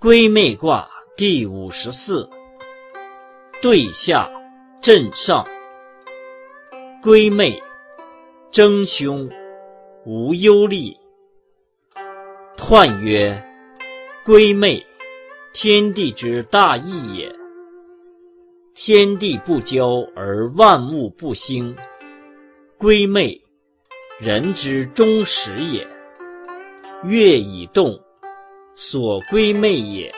归妹卦第五十四，对下震上。归妹，争凶，无忧虑。彖曰：归妹，天地之大义也。天地不交而万物不兴，归妹，人之终始也。月以动。所归妹也，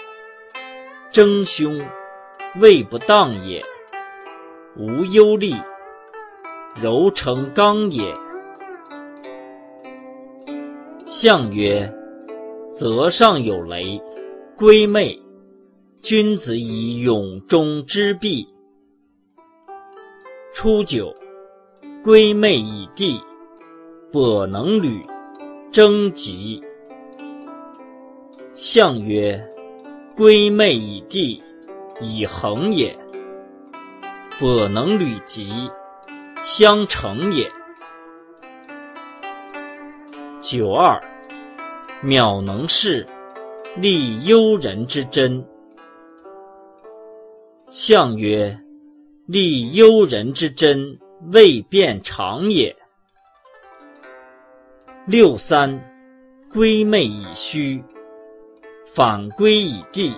争凶，位不当也。无忧虑，柔成刚也。象曰：泽上有雷，归妹，君子以永终之弊。初九，归妹以地，跛能履，征吉。象曰：归妹以地，以恒也。跛能履吉，相成也。九二，渺能事，立幽人之真。象曰：立幽人之真，未变常也。六三，归妹以虚。反归以地。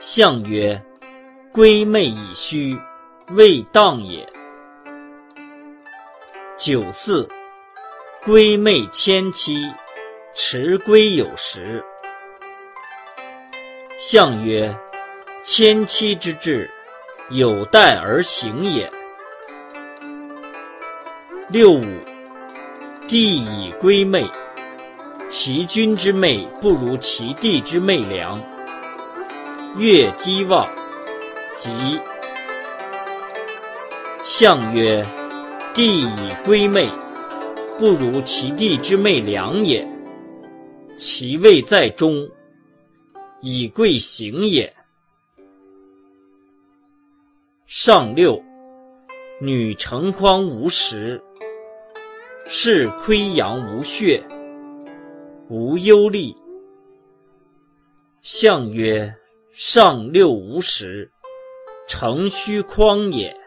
象曰：归妹以虚，未当也。九四，归妹迁妻，迟归有时。象曰：迁妻之志，有待而行也。六五，地以归妹。其君之妹不如其弟之妹良。月积望，吉。象曰：地以归妹，不如其弟之妹良也。其位在中，以贵行也。上六，女成筐无实，是亏阳无血。无忧虑。象曰：上六无实，诚虚匡也。